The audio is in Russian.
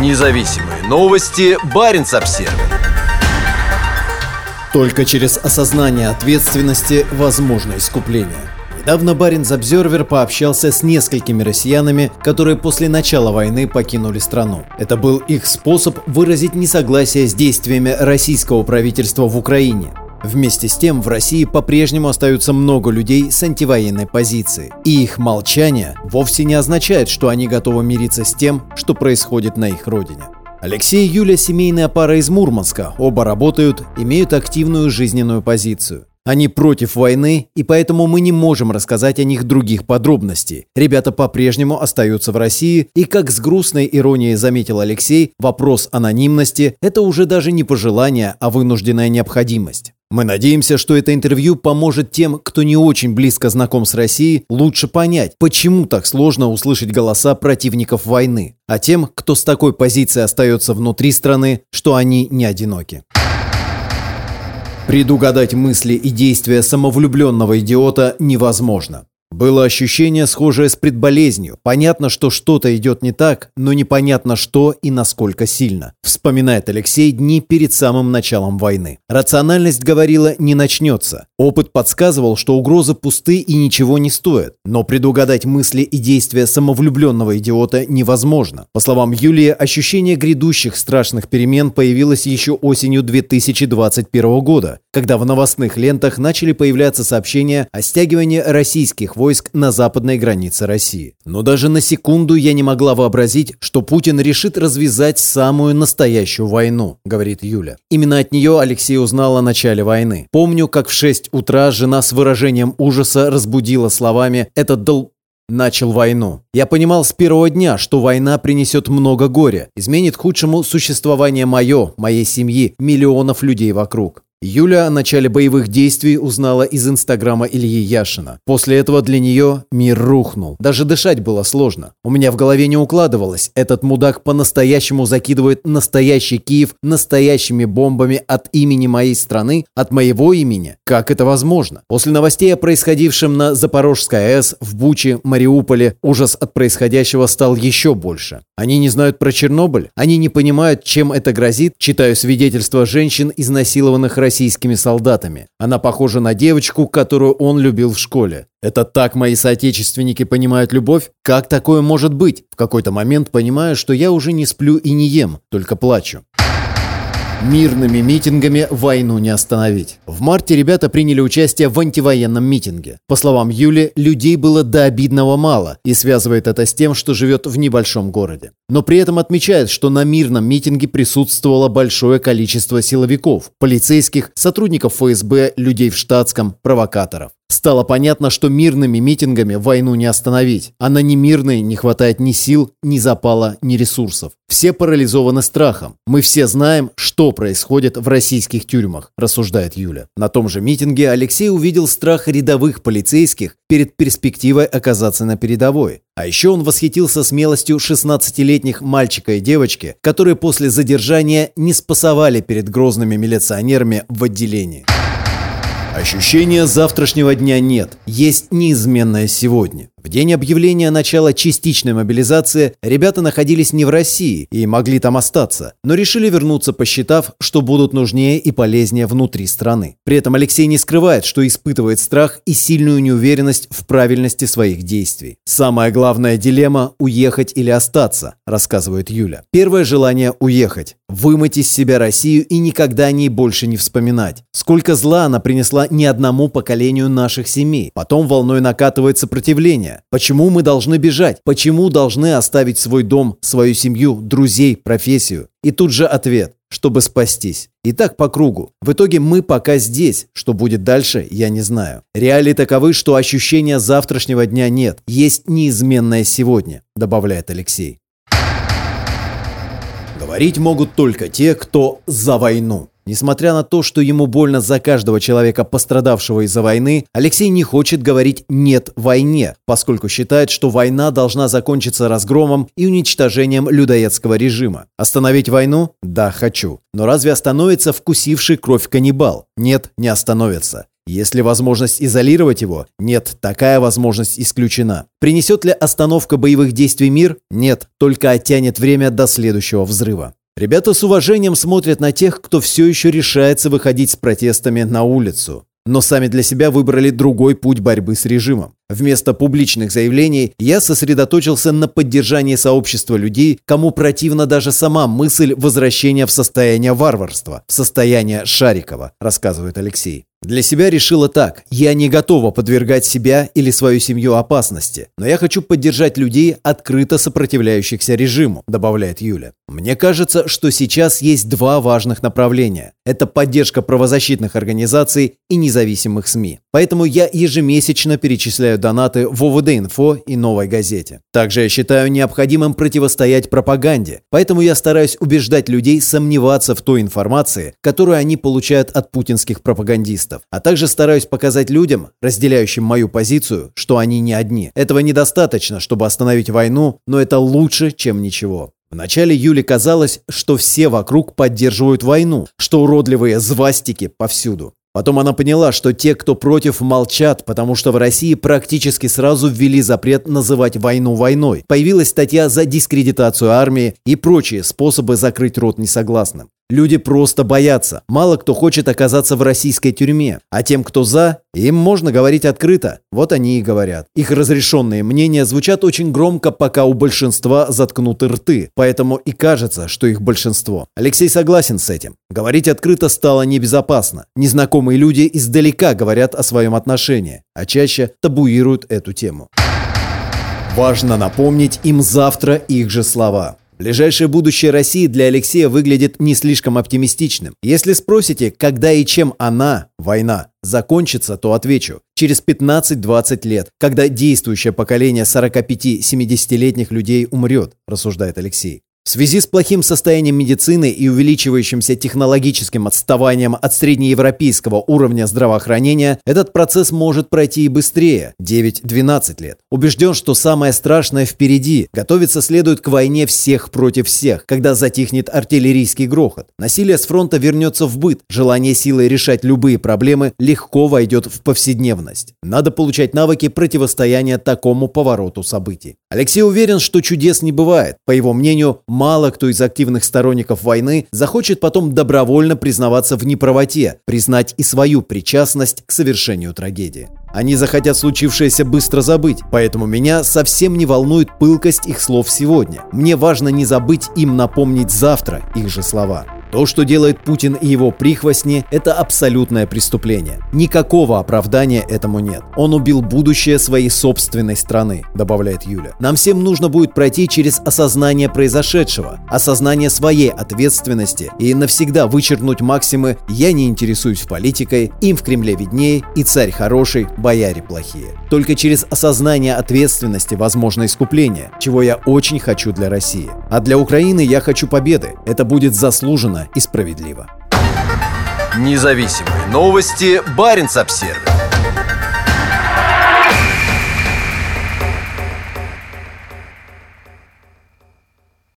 Независимые новости. Барин обсерва Только через осознание ответственности возможно искупление. Недавно Баринс Обзервер пообщался с несколькими россиянами, которые после начала войны покинули страну. Это был их способ выразить несогласие с действиями российского правительства в Украине. Вместе с тем в России по-прежнему остаются много людей с антивоенной позицией. И их молчание вовсе не означает, что они готовы мириться с тем, что происходит на их родине. Алексей и Юля – семейная пара из Мурманска, оба работают, имеют активную жизненную позицию. Они против войны, и поэтому мы не можем рассказать о них других подробностей. Ребята по-прежнему остаются в России, и, как с грустной иронией заметил Алексей, вопрос анонимности – это уже даже не пожелание, а вынужденная необходимость. Мы надеемся, что это интервью поможет тем, кто не очень близко знаком с Россией, лучше понять, почему так сложно услышать голоса противников войны, а тем, кто с такой позицией остается внутри страны, что они не одиноки. Предугадать мысли и действия самовлюбленного идиота невозможно. Было ощущение, схожее с предболезнью. Понятно, что что-то идет не так, но непонятно что и насколько сильно. Вспоминает Алексей дни перед самым началом войны. Рациональность говорила «не начнется». Опыт подсказывал, что угрозы пусты и ничего не стоят. Но предугадать мысли и действия самовлюбленного идиота невозможно. По словам Юлии, ощущение грядущих страшных перемен появилось еще осенью 2021 года, когда в новостных лентах начали появляться сообщения о стягивании российских войск на западной границе России. Но даже на секунду я не могла вообразить, что Путин решит развязать самую настоящую войну, говорит Юля. Именно от нее Алексей узнал о начале войны. Помню, как в 6 утра жена с выражением ужаса разбудила словами «этот дол...» начал войну. Я понимал с первого дня, что война принесет много горя, изменит к худшему существование мое, моей семьи, миллионов людей вокруг. Юля о начале боевых действий узнала из инстаграма Ильи Яшина. После этого для нее мир рухнул. Даже дышать было сложно. У меня в голове не укладывалось. Этот мудак по-настоящему закидывает настоящий Киев настоящими бомбами от имени моей страны, от моего имени. Как это возможно? После новостей о происходившем на Запорожской АЭС, в Буче, Мариуполе, ужас от происходящего стал еще больше. Они не знают про Чернобыль? Они не понимают, чем это грозит? Читаю свидетельства женщин, изнасилованных Россией российскими солдатами. Она похожа на девочку, которую он любил в школе. Это так мои соотечественники понимают любовь? Как такое может быть? В какой-то момент понимаю, что я уже не сплю и не ем, только плачу. Мирными митингами войну не остановить. В марте ребята приняли участие в антивоенном митинге. По словам Юли, людей было до обидного мало и связывает это с тем, что живет в небольшом городе. Но при этом отмечает, что на мирном митинге присутствовало большое количество силовиков, полицейских, сотрудников ФСБ, людей в штатском, провокаторов. Стало понятно, что мирными митингами войну не остановить, а на немирной не хватает ни сил, ни запала, ни ресурсов. Все парализованы страхом. Мы все знаем, что происходит в российских тюрьмах, рассуждает Юля. На том же митинге Алексей увидел страх рядовых полицейских перед перспективой оказаться на передовой. А еще он восхитился смелостью 16-летних мальчика и девочки, которые после задержания не спасовали перед грозными милиционерами в отделении. Ощущения завтрашнего дня нет, есть неизменное сегодня. В день объявления начала частичной мобилизации ребята находились не в России и могли там остаться, но решили вернуться, посчитав, что будут нужнее и полезнее внутри страны. При этом Алексей не скрывает, что испытывает страх и сильную неуверенность в правильности своих действий. Самая главная дилемма – уехать или остаться, рассказывает Юля. Первое желание – уехать, вымыть из себя Россию и никогда о ней больше не вспоминать. Сколько зла она принесла ни одному поколению наших семей. Потом волной накатывает сопротивление, Почему мы должны бежать? Почему должны оставить свой дом, свою семью, друзей, профессию? И тут же ответ чтобы спастись. И так по кругу. В итоге мы пока здесь. Что будет дальше, я не знаю. Реалии таковы, что ощущения завтрашнего дня нет. Есть неизменное сегодня, добавляет Алексей. Говорить могут только те, кто за войну. Несмотря на то, что ему больно за каждого человека, пострадавшего из-за войны, Алексей не хочет говорить «нет войне», поскольку считает, что война должна закончиться разгромом и уничтожением людоедского режима. Остановить войну? Да, хочу. Но разве остановится вкусивший кровь каннибал? Нет, не остановится. Есть ли возможность изолировать его? Нет, такая возможность исключена. Принесет ли остановка боевых действий мир? Нет, только оттянет время до следующего взрыва. Ребята с уважением смотрят на тех, кто все еще решается выходить с протестами на улицу. Но сами для себя выбрали другой путь борьбы с режимом. Вместо публичных заявлений я сосредоточился на поддержании сообщества людей, кому противна даже сама мысль возвращения в состояние варварства, в состояние Шарикова, рассказывает Алексей. Для себя решила так. Я не готова подвергать себя или свою семью опасности, но я хочу поддержать людей, открыто сопротивляющихся режиму, добавляет Юля. Мне кажется, что сейчас есть два важных направления. Это поддержка правозащитных организаций и независимых СМИ. Поэтому я ежемесячно перечисляю донаты в ОВД-инфо и Новой газете. Также я считаю необходимым противостоять пропаганде, поэтому я стараюсь убеждать людей сомневаться в той информации, которую они получают от путинских пропагандистов, а также стараюсь показать людям, разделяющим мою позицию, что они не одни. Этого недостаточно, чтобы остановить войну, но это лучше, чем ничего. В начале Юли казалось, что все вокруг поддерживают войну, что уродливые звастики повсюду. Потом она поняла, что те, кто против, молчат, потому что в России практически сразу ввели запрет называть войну войной. Появилась статья за дискредитацию армии и прочие способы закрыть рот несогласным. Люди просто боятся. Мало кто хочет оказаться в российской тюрьме. А тем, кто за, им можно говорить открыто. Вот они и говорят. Их разрешенные мнения звучат очень громко, пока у большинства заткнуты рты. Поэтому и кажется, что их большинство. Алексей согласен с этим. Говорить открыто стало небезопасно. Незнакомые люди издалека говорят о своем отношении, а чаще табуируют эту тему. Важно напомнить им завтра их же слова. Ближайшее будущее России для Алексея выглядит не слишком оптимистичным. Если спросите, когда и чем она, война, закончится, то отвечу. Через 15-20 лет, когда действующее поколение 45-70-летних людей умрет, рассуждает Алексей. В связи с плохим состоянием медицины и увеличивающимся технологическим отставанием от среднеевропейского уровня здравоохранения, этот процесс может пройти и быстрее – 9-12 лет. Убежден, что самое страшное впереди. Готовиться следует к войне всех против всех, когда затихнет артиллерийский грохот. Насилие с фронта вернется в быт. Желание силой решать любые проблемы легко войдет в повседневность. Надо получать навыки противостояния такому повороту событий. Алексей уверен, что чудес не бывает. По его мнению, мало кто из активных сторонников войны захочет потом добровольно признаваться в неправоте, признать и свою причастность к совершению трагедии. Они захотят случившееся быстро забыть, поэтому меня совсем не волнует пылкость их слов сегодня. Мне важно не забыть им напомнить завтра их же слова. То, что делает Путин и его прихвостни, это абсолютное преступление. Никакого оправдания этому нет. Он убил будущее своей собственной страны, добавляет Юля. Нам всем нужно будет пройти через осознание произошедшего, осознание своей ответственности и навсегда вычеркнуть максимы «я не интересуюсь политикой», «им в Кремле виднее» и «царь хороший, бояре плохие». Только через осознание ответственности возможно искупление, чего я очень хочу для России. А для Украины я хочу победы. Это будет заслуженно и справедливо. Независимые новости. Барин обсервис